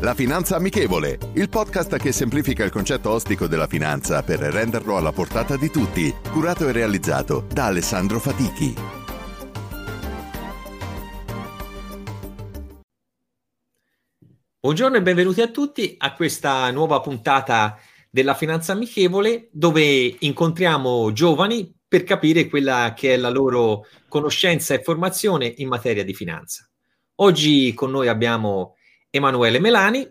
La Finanza Amichevole, il podcast che semplifica il concetto ostico della finanza per renderlo alla portata di tutti, curato e realizzato da Alessandro Fatichi. Buongiorno e benvenuti a tutti a questa nuova puntata della Finanza Amichevole dove incontriamo giovani per capire quella che è la loro conoscenza e formazione in materia di finanza. Oggi con noi abbiamo Emanuele Melani,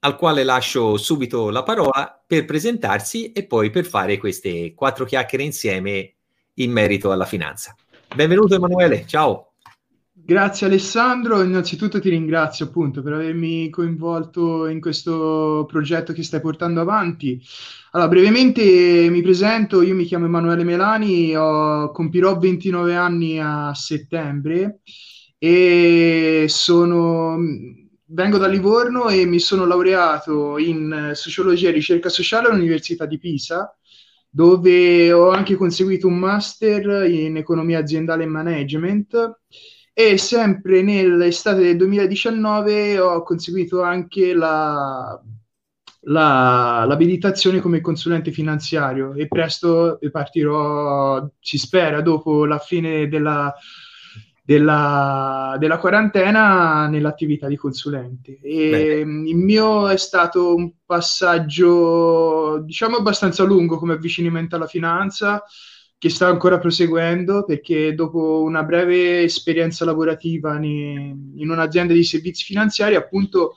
al quale lascio subito la parola per presentarsi e poi per fare queste quattro chiacchiere insieme in merito alla finanza. Benvenuto Emanuele, ciao. Grazie Alessandro, innanzitutto ti ringrazio appunto per avermi coinvolto in questo progetto che stai portando avanti. Allora, brevemente mi presento, io mi chiamo Emanuele Melani, ho, compirò 29 anni a settembre e sono vengo da Livorno e mi sono laureato in sociologia e ricerca sociale all'Università di Pisa, dove ho anche conseguito un master in economia aziendale e management. E sempre nell'estate del 2019 ho conseguito anche la, la, l'abilitazione come consulente finanziario e presto partirò, si spera, dopo la fine della della, della quarantena nell'attività di consulente. E il mio è stato un passaggio, diciamo, abbastanza lungo come avvicinamento alla finanza, che sta ancora proseguendo perché dopo una breve esperienza lavorativa in, in un'azienda di servizi finanziari, appunto,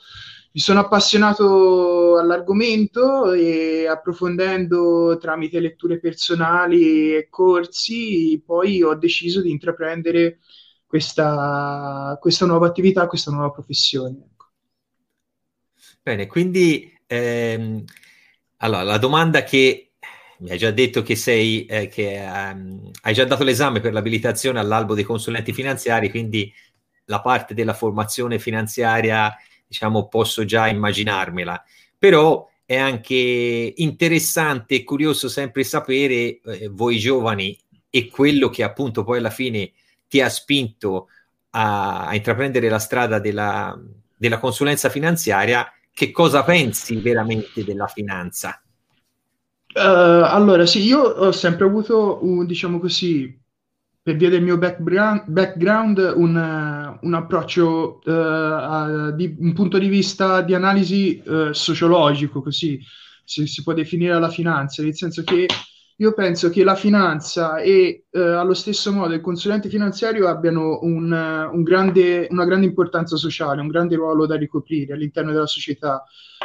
mi sono appassionato all'argomento e approfondendo tramite letture personali e corsi, poi ho deciso di intraprendere questa, questa nuova attività, questa nuova professione. Ecco. Bene, quindi ehm, allora, la domanda che mi hai già detto che sei, eh, che um, hai già dato l'esame per l'abilitazione all'albo dei consulenti finanziari, quindi la parte della formazione finanziaria, diciamo, posso già immaginarmela. Però è anche interessante e curioso sempre sapere, eh, voi giovani, e quello che appunto poi alla fine ti ha spinto a, a intraprendere la strada della, della consulenza finanziaria, che cosa pensi veramente della finanza? Uh, allora, sì, io ho sempre avuto, un, diciamo così, per via del mio background, background un, un approccio, uh, a, di, un punto di vista di analisi uh, sociologico, così si, si, può definire la finanza, nel senso che io penso che la finanza e eh, allo stesso modo il consulente finanziario abbiano un, un grande, una grande importanza sociale, un grande ruolo da ricoprire all'interno della società,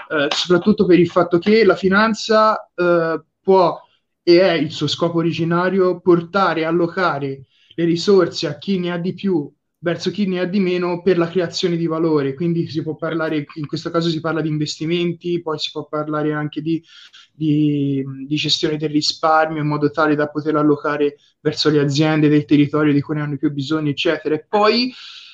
eh, soprattutto per il fatto che la finanza eh, può, e è il suo scopo originario, portare, allocare le risorse a chi ne ha di più verso chi ne ha di meno per la creazione di valore. Quindi si può parlare, in questo caso si parla di investimenti, poi si può parlare anche di, di, di gestione del risparmio in modo tale da poter allocare verso le aziende del territorio di cui ne hanno più bisogno, eccetera. E poi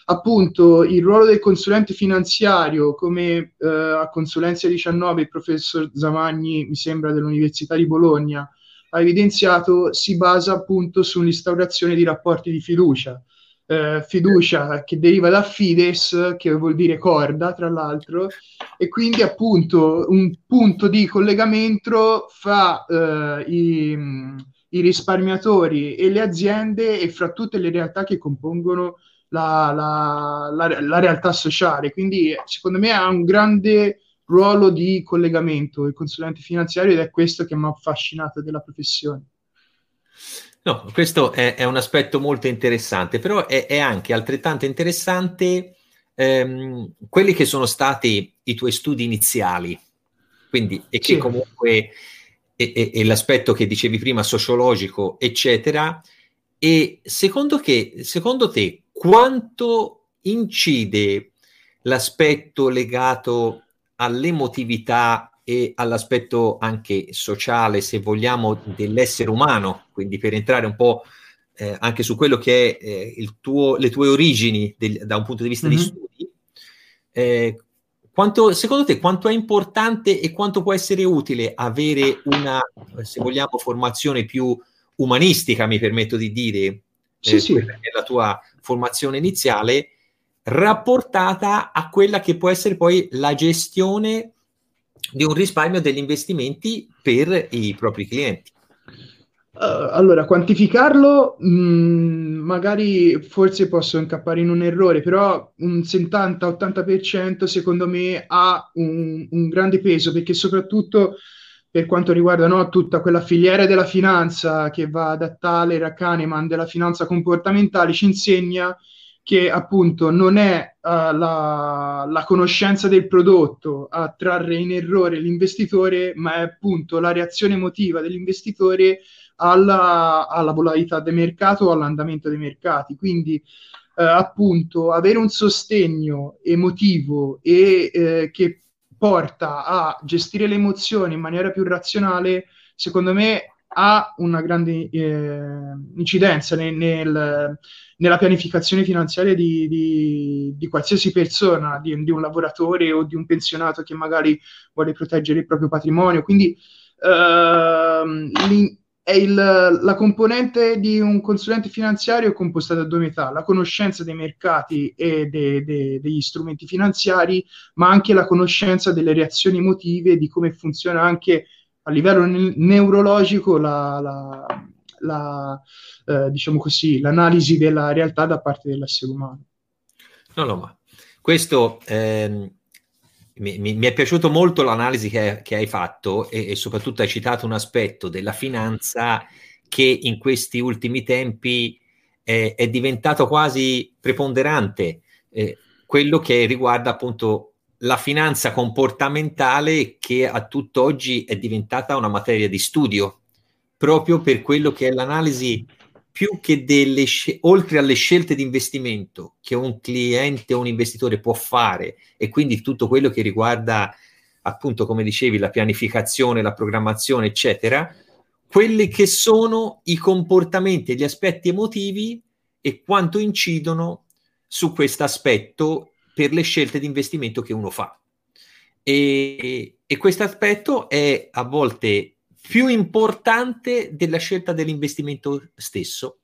appunto il ruolo del consulente finanziario come eh, a Consulenza 19 il professor Zamagni mi sembra dell'Università di Bologna ha evidenziato si basa appunto sull'instaurazione di rapporti di fiducia eh, fiducia che deriva da Fides, che vuol dire corda, tra l'altro, e quindi appunto un punto di collegamento fra eh, i, i, risparmiatori e le aziende e fra tutte le realtà che compongono la, la, la, la realtà sociale. Quindi secondo me ha un grande ruolo di collegamento il consulente finanziario ed è questo che mi ha affascinato della professione. No, questo è, è, un aspetto molto interessante, però è, è anche altrettanto interessante ehm, quelli che sono stati i tuoi studi iniziali, quindi e che sì. comunque e, e, e, l'aspetto che dicevi prima sociologico, eccetera. E secondo, che, secondo te quanto incide l'aspetto legato all'emotività e all'aspetto anche sociale, se vogliamo, dell'essere umano, quindi per entrare un po' eh, anche su quello che è eh, tuo, le tue origini del, da un punto di vista mm-hmm. di studi, eh, quanto, secondo te quanto è importante e quanto può essere utile avere una, se vogliamo, formazione più umanistica, mi permetto di dire, sì, eh, sì. la tua formazione iniziale, rapportata a quella che può essere poi la gestione di un risparmio degli investimenti per i propri clienti. Uh, allora, quantificarlo mh, mm, magari forse posso incappare in un errore, però un 70-80% secondo me ha un, un, grande peso perché soprattutto per quanto riguarda no, tutta quella filiera della finanza che va da Thaler a Kahneman della finanza comportamentale ci insegna che appunto non è uh, la, la, conoscenza del prodotto a trarre in errore l'investitore, ma è appunto la reazione emotiva dell'investitore alla, alla volatilità del mercato o all'andamento dei mercati. Quindi uh, appunto avere un sostegno emotivo e uh, che porta a gestire le emozioni in maniera più razionale, secondo me ha una grande eh, incidenza nel, nel, nella pianificazione finanziaria di, di, di qualsiasi persona, di, di, un lavoratore o di un pensionato che magari vuole proteggere il proprio patrimonio. Quindi ehm, il, la componente di un consulente finanziario è composta da due metà, la conoscenza dei mercati e de, de, degli strumenti finanziari, ma anche la conoscenza delle reazioni emotive, di come funziona anche a livello ne- neurologico la, la, la eh, diciamo così, l'analisi della realtà da parte dell'essere umano. No, no, ma questo ehm, mi, mi, è piaciuto molto l'analisi che, che hai fatto e, e, soprattutto hai citato un aspetto della finanza che in questi ultimi tempi è, è diventato quasi preponderante, eh, quello che riguarda appunto la finanza comportamentale che a tutt'oggi è diventata una materia di studio, proprio per quello che è l'analisi più che delle oltre alle scelte di investimento che un cliente o un investitore può fare e quindi tutto quello che riguarda appunto come dicevi la pianificazione, la programmazione eccetera, quelli che sono i comportamenti e gli aspetti emotivi e quanto incidono su questo aspetto per le scelte di investimento che uno fa. E, e questo aspetto è a volte più importante della scelta dell'investimento stesso,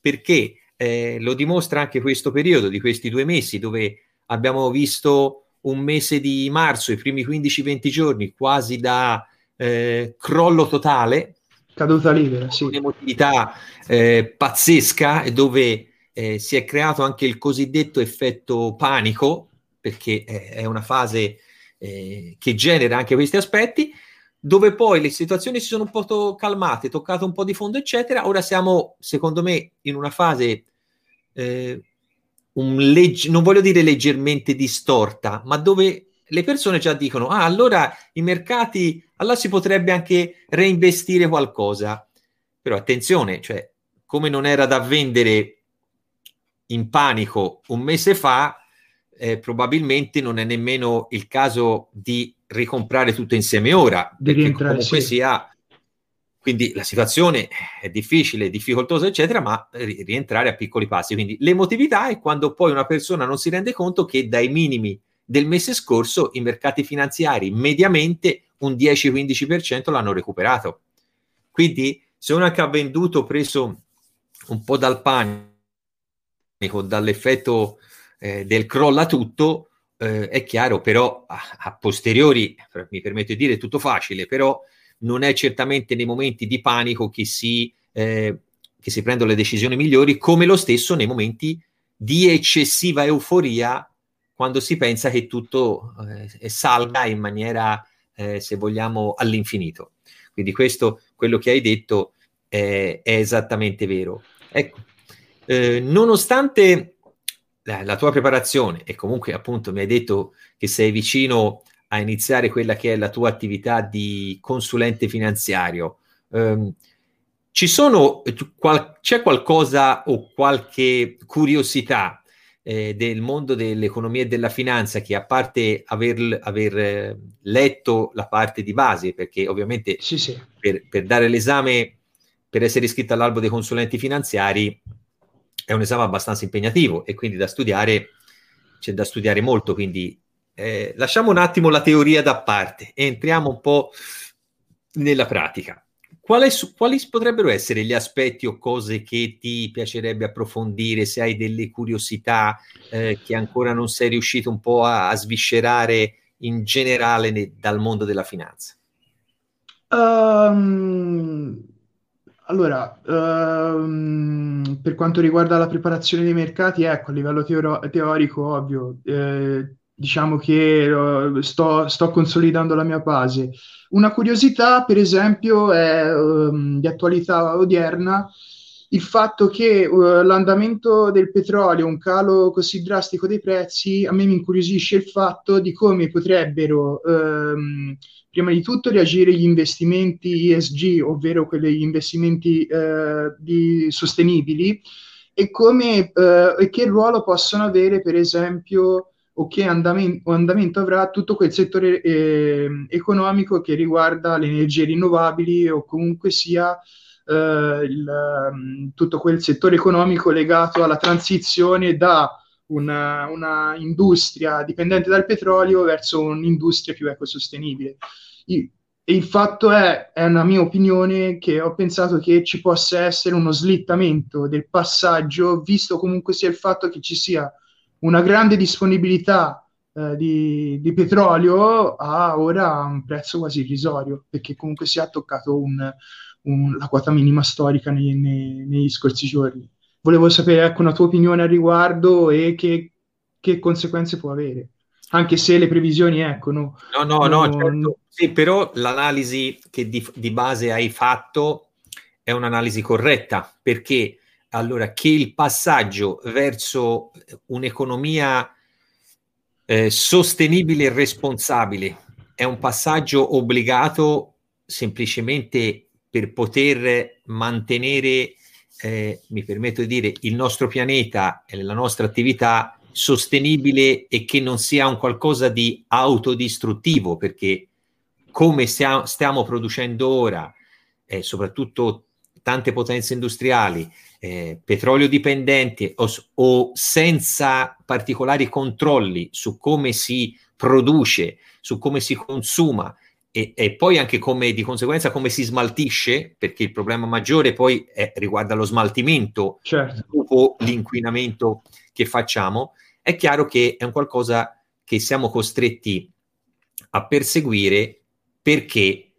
perché eh, lo dimostra anche questo periodo di questi due mesi, dove abbiamo visto un mese di marzo, i primi 15-20 giorni, quasi da eh, crollo totale, caduta libera, sì. un'emotività eh, pazzesca, dove eh, si è creato anche il cosiddetto effetto panico, perché è una fase eh, che genera anche questi aspetti, dove poi le situazioni si sono un po' calmate, toccato un po' di fondo, eccetera. Ora siamo, secondo me, in una fase, eh, un legge- non voglio dire leggermente distorta, ma dove le persone già dicono, ah, allora i mercati, allora si potrebbe anche reinvestire qualcosa. Però attenzione, cioè, come non era da vendere in panico un mese fa, eh, probabilmente non è nemmeno il caso di ricomprare tutto insieme ora, di perché comunque sì. sia quindi la situazione è difficile, difficoltosa, eccetera, ma rientrare a piccoli passi. Quindi l'emotività è quando poi una persona non si rende conto che dai minimi del mese scorso i mercati finanziari mediamente un 10-15% l'hanno recuperato. Quindi se uno che ha venduto preso un po' dal panico dall'effetto eh, del crolla tutto, eh, è chiaro, però a, a, posteriori, mi permetto di dire, è tutto facile, però non è certamente nei momenti di panico che si, eh, che si prendono le decisioni migliori, come lo stesso nei momenti di eccessiva euforia, quando si pensa che tutto eh, salga in maniera, eh, se vogliamo, all'infinito. Quindi questo, quello che hai detto, è esattamente vero. Ecco, eh, nonostante la, la, tua preparazione e comunque appunto mi hai detto che sei vicino a iniziare quella che è la tua attività di consulente finanziario, ehm, ci sono, qual, c'è qualcosa o qualche curiosità eh, del mondo dell'economia e della finanza che a parte aver, aver eh, letto la parte di base, perché ovviamente sì, sì. Per, per, dare l'esame, per essere iscritto all'albo dei consulenti finanziari, è un esame abbastanza impegnativo e quindi da studiare c'è da studiare molto, quindi eh, lasciamo un attimo la teoria da parte e entriamo un po' nella pratica. Quali, quali, potrebbero essere gli aspetti o cose che ti piacerebbe approfondire, se hai delle curiosità eh, che ancora non sei riuscito un po' a, a sviscerare in generale ne, dal mondo della finanza? Um, allora, um, per quanto riguarda la preparazione dei mercati, ecco, a livello teoro- teorico, ovvio, eh, diciamo che uh, sto, sto, consolidando la mia base. Una curiosità, per esempio, è um, di attualità odierna il fatto che uh, l'andamento del petrolio, un calo così drastico dei prezzi, a me mi incuriosisce il fatto di come potrebbero, um, prima di tutto, reagire gli investimenti ESG, ovvero quegli investimenti uh, di, sostenibili, e, come, uh, e che ruolo possono avere, per esempio, o che andamento, andamento avrà tutto quel settore eh, economico che riguarda le energie rinnovabili o comunque sia eh, il, mm, tutto quel settore economico legato alla transizione da una, una, industria dipendente dal petrolio verso un'industria più ecosostenibile. E il fatto è, è una mia opinione, che ho pensato che ci possa essere uno slittamento del passaggio, visto comunque sia il fatto che ci sia una grande disponibilità eh, di, di, petrolio a ora un prezzo quasi irrisorio, perché comunque si è toccato un, un, la quota minima storica nei, nei, negli scorsi giorni. Volevo sapere ecco, una tua opinione al riguardo e che, che conseguenze può avere, anche se le previsioni, ecco, no, no, no, no certo. sì, però l'analisi che di, di base hai fatto è un'analisi corretta, perché allora che il passaggio verso un'economia eh, sostenibile e responsabile è un passaggio obbligato semplicemente per poter mantenere, eh, mi permetto di dire, il nostro pianeta e la nostra attività sostenibile e che non sia un qualcosa di autodistruttivo, perché come stiamo, stiamo producendo ora, eh, soprattutto tante potenze industriali, eh, petrolio dipendenti o, o, senza particolari controlli su come si produce, su come si consuma e, e, poi anche come di conseguenza come si smaltisce, perché il problema maggiore poi è, riguarda lo smaltimento certo. dopo l'inquinamento che facciamo, è chiaro che è un qualcosa che siamo costretti a perseguire perché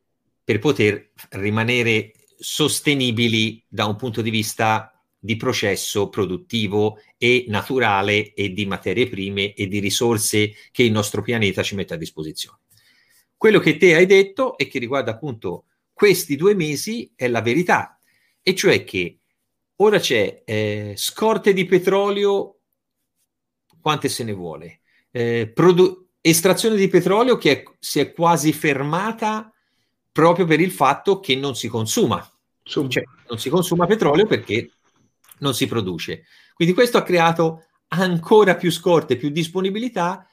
per poter rimanere sostenibili da un punto di vista di processo produttivo e naturale e di materie prime e di risorse che il nostro pianeta ci mette a disposizione. Quello che te hai detto e che riguarda appunto questi due mesi è la verità, e cioè che ora c'è eh, scorte di petrolio, quante se ne vuole, eh, produ- estrazione di petrolio che è, si è quasi fermata proprio per il fatto che non si consuma. Cioè, non si consuma petrolio perché non si produce. Quindi questo ha creato ancora più scorte, più disponibilità.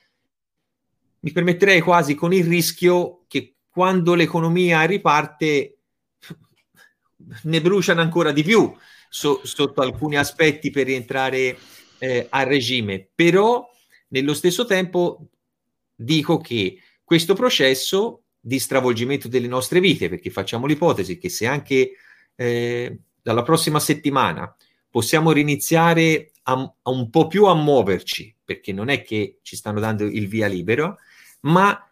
Mi permetterei quasi con il rischio che quando l'economia riparte ne bruciano ancora di più so, sotto alcuni aspetti per rientrare eh, a regime. Però nello stesso tempo dico che questo processo di stravolgimento delle nostre vite, perché facciamo l'ipotesi che se anche eh, dalla prossima settimana possiamo riniziare a, a un po' più a muoverci, perché non è che ci stanno dando il via libero, ma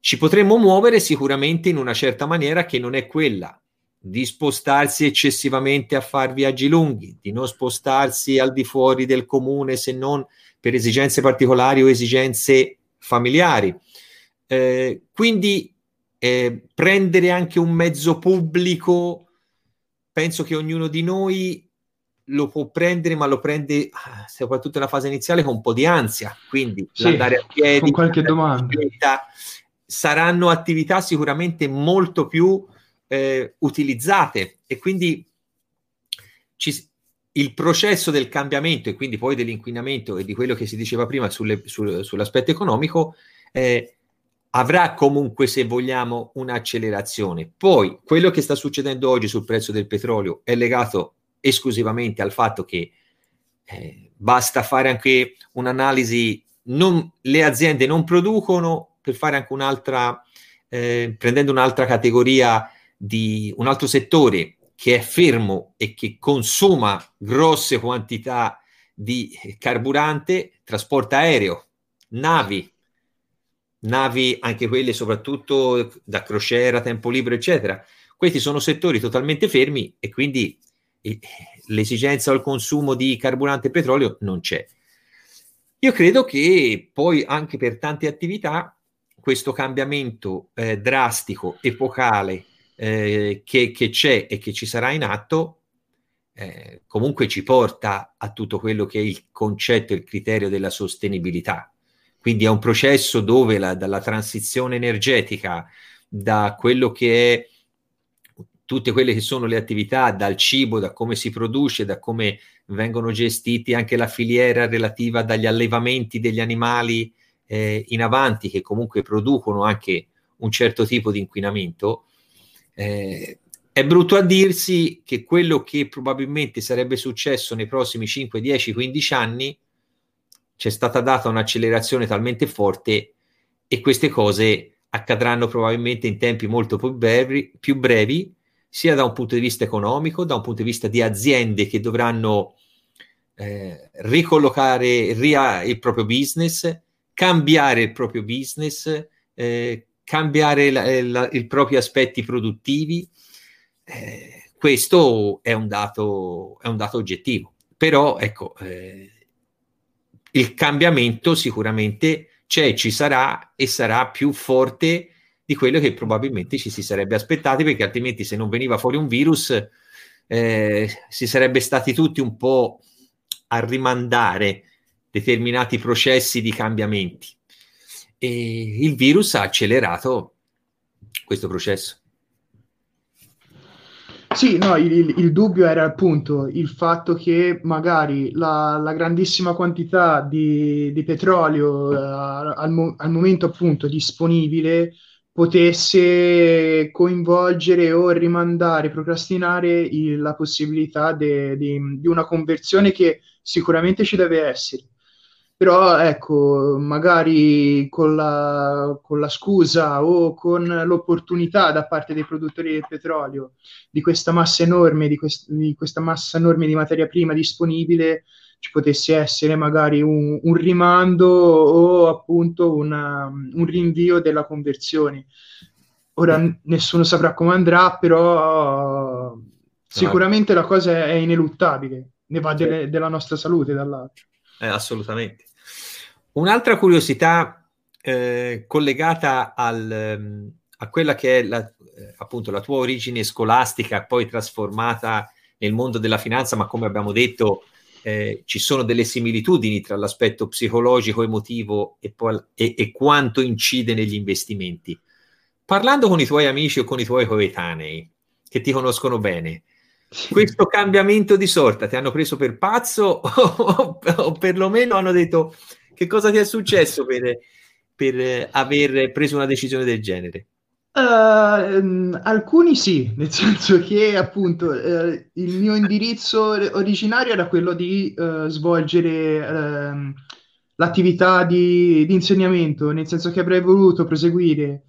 ci potremmo muovere sicuramente in una certa maniera che non è quella di spostarsi eccessivamente a fare viaggi lunghi, di non spostarsi al di fuori del comune se non per esigenze particolari o esigenze familiari. Eh, quindi eh, prendere anche un mezzo pubblico, penso che ognuno di noi lo può prendere, ma lo prende ah, soprattutto nella fase iniziale con un po' di ansia. Quindi sì, andare a piedi, con qualche domanda. Saranno attività sicuramente molto più eh, utilizzate e quindi ci, il processo del cambiamento e quindi poi dell'inquinamento e di quello che si diceva prima sulle, sul, sull'aspetto economico eh, avrà comunque, se vogliamo, un'accelerazione. Poi quello che sta succedendo oggi sul prezzo del petrolio è legato esclusivamente al fatto che eh, basta fare anche un'analisi, non, le aziende non producono per fare anche un'altra, eh, prendendo un'altra categoria di un altro settore che è fermo e che consuma grosse quantità di carburante, trasporto aereo, navi, navi anche quelle soprattutto da crociera, tempo libero, eccetera. Questi sono settori totalmente fermi e quindi l'esigenza o il consumo di carburante e petrolio non c'è. Io credo che poi anche per tante attività questo cambiamento eh, drastico, epocale eh, che, che, c'è e che ci sarà in atto, eh, comunque ci porta a tutto quello che è il concetto il criterio della sostenibilità. Quindi è un processo dove la, dalla transizione energetica, da quello che è tutte quelle che sono le attività, dal cibo, da come si produce, da come vengono gestiti anche la filiera relativa dagli allevamenti degli animali eh, in avanti, che comunque producono anche un certo tipo di inquinamento, eh, è brutto a dirsi che quello che probabilmente sarebbe successo nei prossimi 5, 10, 15 anni c'è stata data un'accelerazione talmente forte e queste cose accadranno probabilmente in tempi molto più brevi, più brevi, sia da un punto di vista economico, da un punto di vista di aziende che dovranno eh, ricollocare ria- il proprio business, cambiare il proprio business, eh, cambiare la, eh, la, i propri aspetti produttivi. Eh, questo è un, dato, è un dato oggettivo. Però, ecco, eh, il cambiamento sicuramente c'è, ci sarà e sarà più forte di quello che probabilmente ci si sarebbe aspettati, perché altrimenti se non veniva fuori un virus eh, si sarebbe stati tutti un po' a rimandare determinati processi di cambiamenti e il virus ha accelerato questo processo. Sì, no, il, il, dubbio era appunto il fatto che magari la, la grandissima quantità di, di petrolio uh, al, al, momento appunto disponibile potesse coinvolgere o rimandare, procrastinare il, la possibilità di una conversione che sicuramente ci deve essere. Però ecco, magari con la, con la, scusa o con l'opportunità da parte dei produttori del petrolio di questa massa enorme, di, quest- di questa massa enorme di materia prima disponibile, ci potesse essere magari un, un rimando o appunto una, un rinvio della conversione. Ora nessuno saprà come andrà, però sicuramente la cosa è ineluttabile, ne va de- della nostra salute dall'altro. Eh, assolutamente. Un'altra curiosità eh, collegata al, ehm, a quella che è la, eh, appunto la tua origine scolastica, poi trasformata nel mondo della finanza, ma come abbiamo detto eh, ci sono delle similitudini tra l'aspetto psicologico, emotivo e, e, e quanto incide negli investimenti. Parlando con i tuoi amici o con i tuoi coetanei che ti conoscono bene, questo cambiamento di sorta ti hanno preso per pazzo o, o perlomeno hanno detto che cosa ti è successo per, per aver preso una decisione del genere? Uh, alcuni sì, nel senso che appunto uh, il mio indirizzo originario era quello di uh, svolgere ehm, l'attività di, di, insegnamento, nel senso che avrei voluto proseguire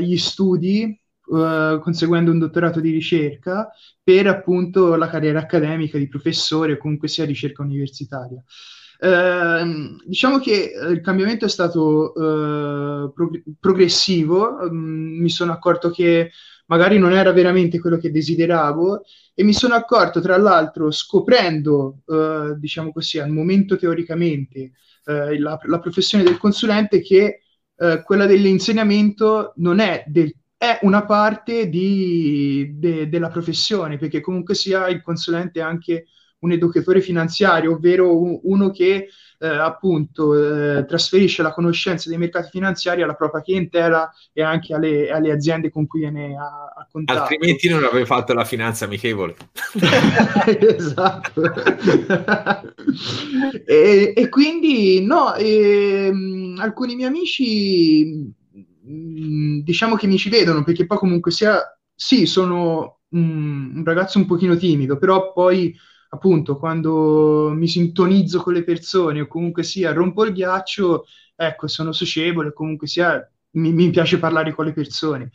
gli studi conseguendo un dottorato di ricerca per appunto la carriera accademica di professore o comunque sia ricerca universitaria. Eh, diciamo che eh, il cambiamento è stato eh, prog- progressivo, mm, mi sono accorto che magari non era veramente quello che desideravo e mi sono accorto tra l'altro scoprendo, eh, diciamo così, al momento teoricamente eh, la, la, professione del consulente che eh, quella dell'insegnamento non è del è una parte di, de, della professione, perché comunque sia il consulente è anche un educatore finanziario, ovvero un, uno che eh, appunto eh, trasferisce la conoscenza dei mercati finanziari alla propria clientela e anche alle, alle aziende con cui viene a, a contatto. Altrimenti non avrei fatto la finanza amichevole. esatto. e, e, quindi no, e, mh, alcuni miei amici mh, diciamo che mi ci vedono perché poi comunque sia sì, sono un, un ragazzo un pochino timido, però poi appunto quando mi sintonizzo con le persone o comunque sia rompo il ghiaccio, ecco, sono socievole, comunque sia mi, mi piace parlare con le persone.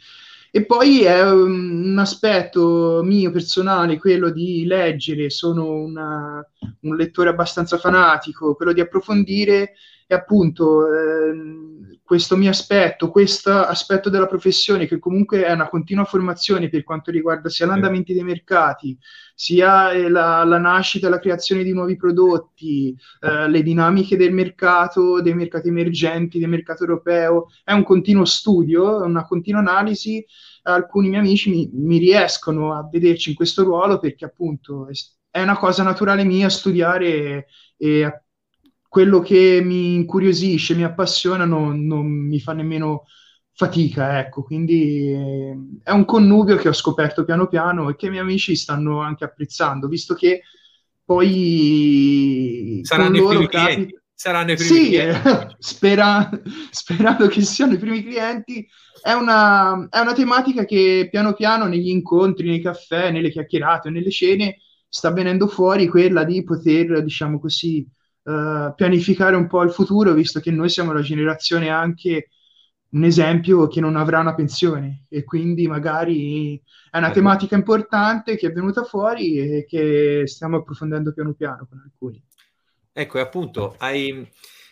E poi è un, aspetto mio personale, quello di leggere, sono una, un lettore abbastanza fanatico, quello di approfondire e appunto eh, questo mio aspetto, questo aspetto della professione che comunque è una continua formazione per quanto riguarda sia l'andamento dei mercati, sia eh, la, la nascita e la creazione di nuovi prodotti, eh, le dinamiche del mercato, dei mercati emergenti, del mercato europeo, è un continuo studio, una continua analisi. Alcuni miei amici mi, mi riescono a vederci in questo ruolo perché appunto è una cosa naturale mia studiare e, e quello che mi incuriosisce, mi appassiona, non, non mi fa nemmeno fatica, ecco, quindi eh, è un connubio che ho scoperto piano piano e che i miei amici stanno anche apprezzando, visto che poi saranno i primi capi... clienti. Saranno i primi sì, clienti. Eh, spera... sperando che siano i primi clienti, è una, è una tematica che piano piano negli incontri, nei caffè, nelle chiacchierate, nelle cene, sta venendo fuori quella di poter, diciamo così, uh, pianificare un po' il futuro, visto che noi siamo la generazione anche un esempio che non avrà una pensione e quindi magari è una ecco. tematica importante che è venuta fuori e che stiamo approfondendo piano piano con alcuni. Ecco, e appunto hai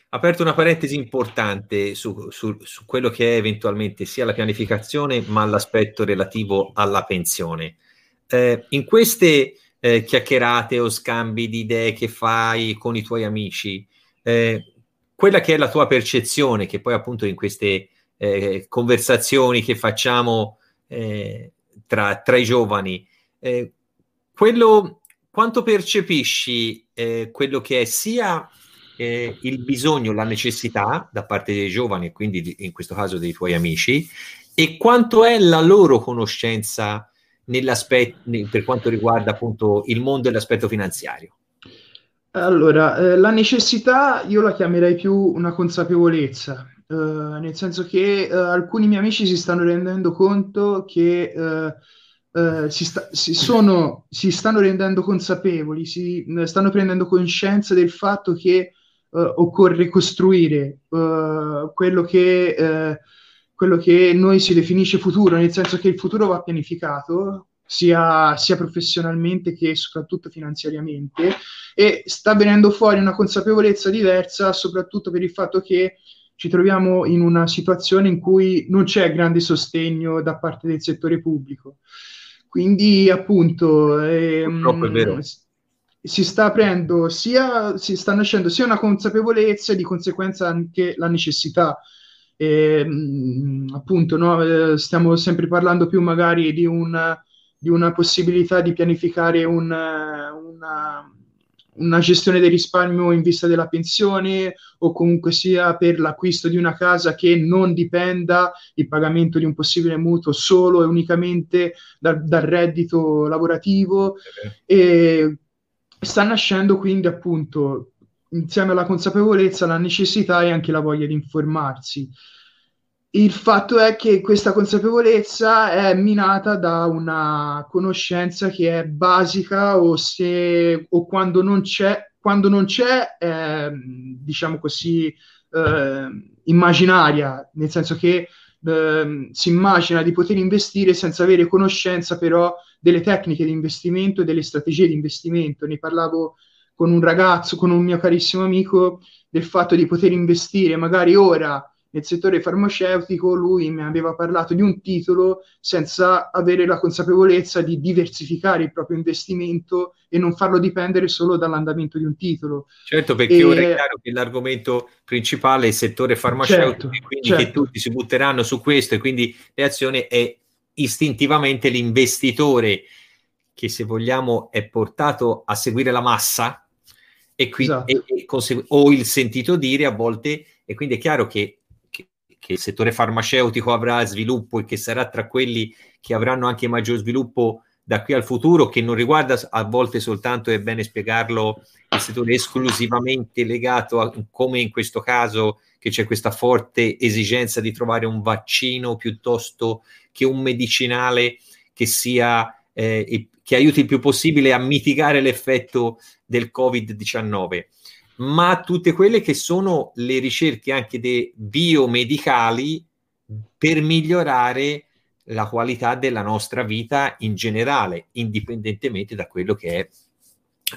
aperto una parentesi importante su, su, su, quello che è eventualmente sia la pianificazione ma l'aspetto relativo alla pensione. Eh, in queste eh, chiacchierate o scambi di idee che fai con i tuoi amici, eh, quella che è la tua percezione, che poi appunto in queste eh, conversazioni che facciamo eh, tra, tra, i giovani, eh, quello, quanto percepisci eh, quello che è sia il bisogno, la necessità da parte dei giovani, e quindi in questo caso dei tuoi amici, e quanto è la loro conoscenza per quanto riguarda appunto il mondo e l'aspetto finanziario? Allora, eh, la necessità io la chiamerei più una consapevolezza, eh, nel senso che eh, alcuni miei amici si stanno rendendo conto che eh, eh, si, sta, si, sono, si, stanno rendendo consapevoli, si eh, stanno prendendo coscienza del fatto che occorre costruire quello che quello che noi si definisce futuro, nel senso che il futuro va pianificato, sia, sia, professionalmente che soprattutto finanziariamente, e sta venendo fuori una consapevolezza diversa, soprattutto per il fatto che ci troviamo in una situazione in cui non c'è grande sostegno da parte del settore pubblico. Quindi, appunto, ehm, si sta aprendo sia, si sta nascendo sia una consapevolezza e di conseguenza anche la necessità e, mh, appunto, no, eh, stiamo sempre parlando più magari di una, di una possibilità di pianificare un, una, una gestione del risparmio in vista della pensione o comunque sia per l'acquisto di una casa che non dipenda il pagamento di un possibile mutuo solo e unicamente dal, dal reddito lavorativo. Okay. E sta nascendo quindi appunto insieme alla consapevolezza, la necessità e anche la voglia di informarsi. Il fatto è che questa consapevolezza è minata da una conoscenza che è basica o, se, o quando non c'è, quando non c'è eh, diciamo così, eh, immaginaria, nel senso che eh, si immagina di poter investire senza avere conoscenza però delle tecniche di investimento e delle strategie di investimento. Ne parlavo con un ragazzo, con un mio carissimo amico, del fatto di poter investire magari ora nel settore farmaceutico, lui mi aveva parlato di un titolo senza avere la consapevolezza di diversificare il proprio investimento e non farlo dipendere solo dall'andamento di un titolo. Certo, perché e... ora è chiaro che l'argomento principale è il settore farmaceutico, certo, quindi certo. che tutti si butteranno su questo e quindi le azioni è istintivamente l'investitore che se vogliamo è portato a seguire la massa e quindi, esatto. e, e consegu- o il sentito dire a volte, e quindi è chiaro che, che, che, il settore farmaceutico avrà sviluppo e che sarà tra quelli che avranno anche maggior sviluppo da qui al futuro, che non riguarda a volte soltanto, è bene spiegarlo, il settore esclusivamente legato a come in questo caso che c'è questa forte esigenza di trovare un vaccino piuttosto che un medicinale che sia eh, che aiuti il più possibile a mitigare l'effetto del Covid-19, ma tutte quelle che sono le ricerche anche dei biomedicali per migliorare la qualità della nostra vita in generale, indipendentemente da quello che è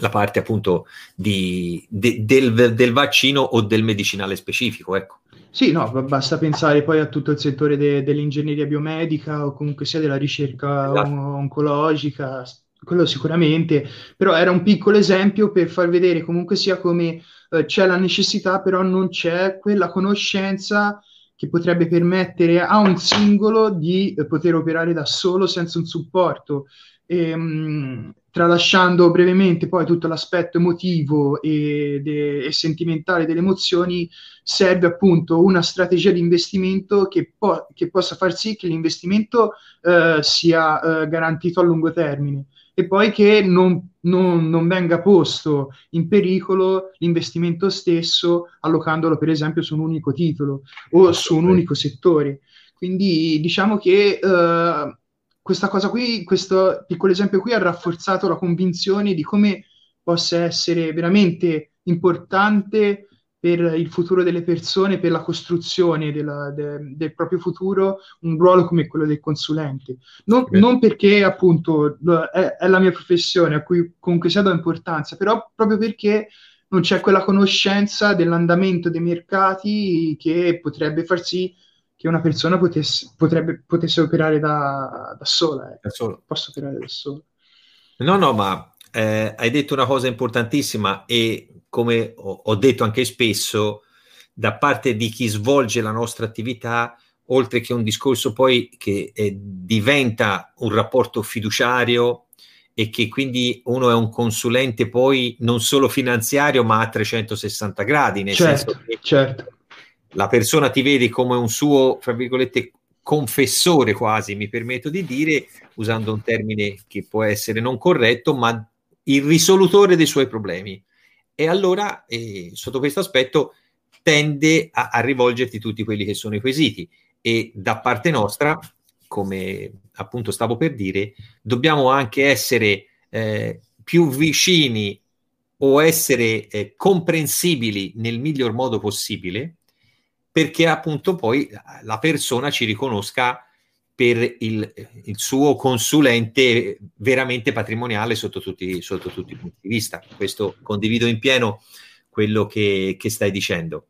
la parte appunto di, de, del, del, vaccino o del medicinale specifico. Ecco. Sì, no, basta pensare poi a tutto il settore de, dell'ingegneria biomedica o comunque sia della ricerca esatto. on- oncologica, quello sicuramente, però era un piccolo esempio per far vedere comunque sia come eh, c'è la necessità, però non c'è quella conoscenza che potrebbe permettere a un singolo di eh, poter operare da solo senza un supporto. E, ehm, mh, tralasciando brevemente poi tutto l'aspetto emotivo e, de, e, sentimentale delle emozioni, serve appunto una strategia di investimento che, po- che possa far sì che l'investimento eh, sia eh, garantito a lungo termine e poi che non, non, non, venga posto in pericolo l'investimento stesso allocandolo per esempio su un unico titolo o su un unico settore. Quindi diciamo che eh, questa cosa qui, questo piccolo esempio qui ha rafforzato la convinzione di come possa essere veramente importante per il futuro delle persone, per la costruzione della, de, del proprio futuro, un ruolo come quello del consulente. Non, non perché appunto è, è, la mia professione a cui comunque sia do importanza, però proprio perché non c'è quella conoscenza dell'andamento dei mercati che potrebbe far sì che una persona potesse, potrebbe, potesse operare da, da sola. Eh. Da solo. Posso operare da sola. No, no, ma eh, hai detto una cosa importantissima e come ho, detto anche spesso, da parte di chi svolge la nostra attività, oltre che un discorso poi che eh, diventa un rapporto fiduciario e che quindi uno è un consulente poi non solo finanziario ma a 360 gradi, nel certo, senso che certo la persona ti vede come un suo, fra virgolette, confessore quasi, mi permetto di dire, usando un termine che può essere non corretto, ma il risolutore dei suoi problemi. E allora, eh, sotto questo aspetto, tende a, a, rivolgerti tutti quelli che sono i quesiti. E da parte nostra, come appunto stavo per dire, dobbiamo anche essere eh, più vicini o essere eh, comprensibili nel miglior modo possibile perché appunto poi la persona ci riconosca per il, il suo consulente veramente patrimoniale sotto tutti, sotto tutti, i punti di vista. Questo condivido in pieno quello che, che stai dicendo.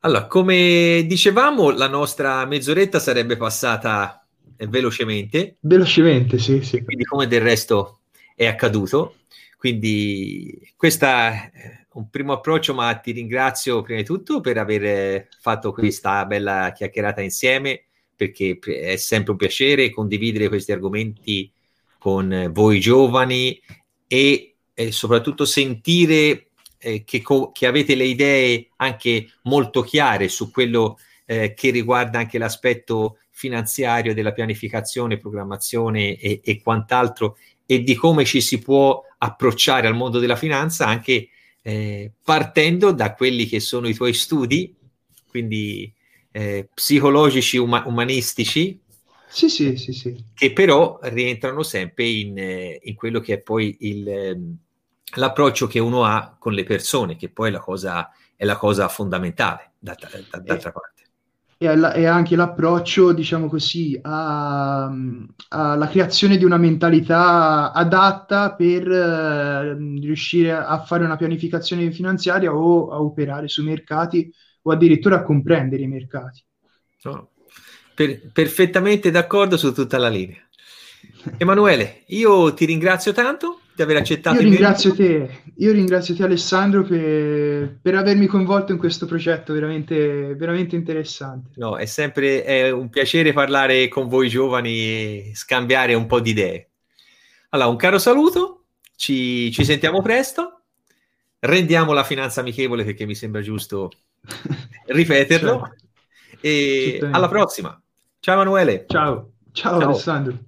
Allora, come dicevamo, la nostra mezz'oretta sarebbe passata eh, velocemente. Velocemente, sì, sì. Quindi come del resto è accaduto. Quindi questa un primo approccio, ma ti ringrazio prima di tutto per aver fatto questa bella chiacchierata insieme, perché è sempre un piacere condividere questi argomenti con voi giovani e, e soprattutto sentire eh, che, co- che, avete le idee anche molto chiare su quello eh, che riguarda anche l'aspetto finanziario della pianificazione, programmazione e, e quant'altro e di come ci si può approcciare al mondo della finanza anche eh, partendo da quelli che sono i tuoi studi, quindi eh, psicologici, uma- umanistici, sì, sì, sì, sì, che però rientrano sempre in, eh, in quello che è poi il, ehm, l'approccio che uno ha con le persone, che poi è la cosa, è la cosa fondamentale, d'altra, d'altra parte. E, anche l'approccio, diciamo così, alla creazione di una mentalità adatta per eh, riuscire a fare una pianificazione finanziaria o a operare sui mercati o addirittura a comprendere i mercati. Oh, per, perfettamente d'accordo su tutta la linea. Emanuele, io ti ringrazio tanto di aver accettato. Io ringrazio te, io ringrazio te Alessandro per, per, avermi coinvolto in questo progetto veramente, veramente interessante. No, è sempre è un piacere parlare con voi giovani e scambiare un po' di idee. Allora, un caro saluto, ci, ci sentiamo presto, rendiamo la finanza amichevole perché mi sembra giusto ripeterlo. E alla prossima. Ciao Emanuele. Ciao, ciao, ciao. Alessandro.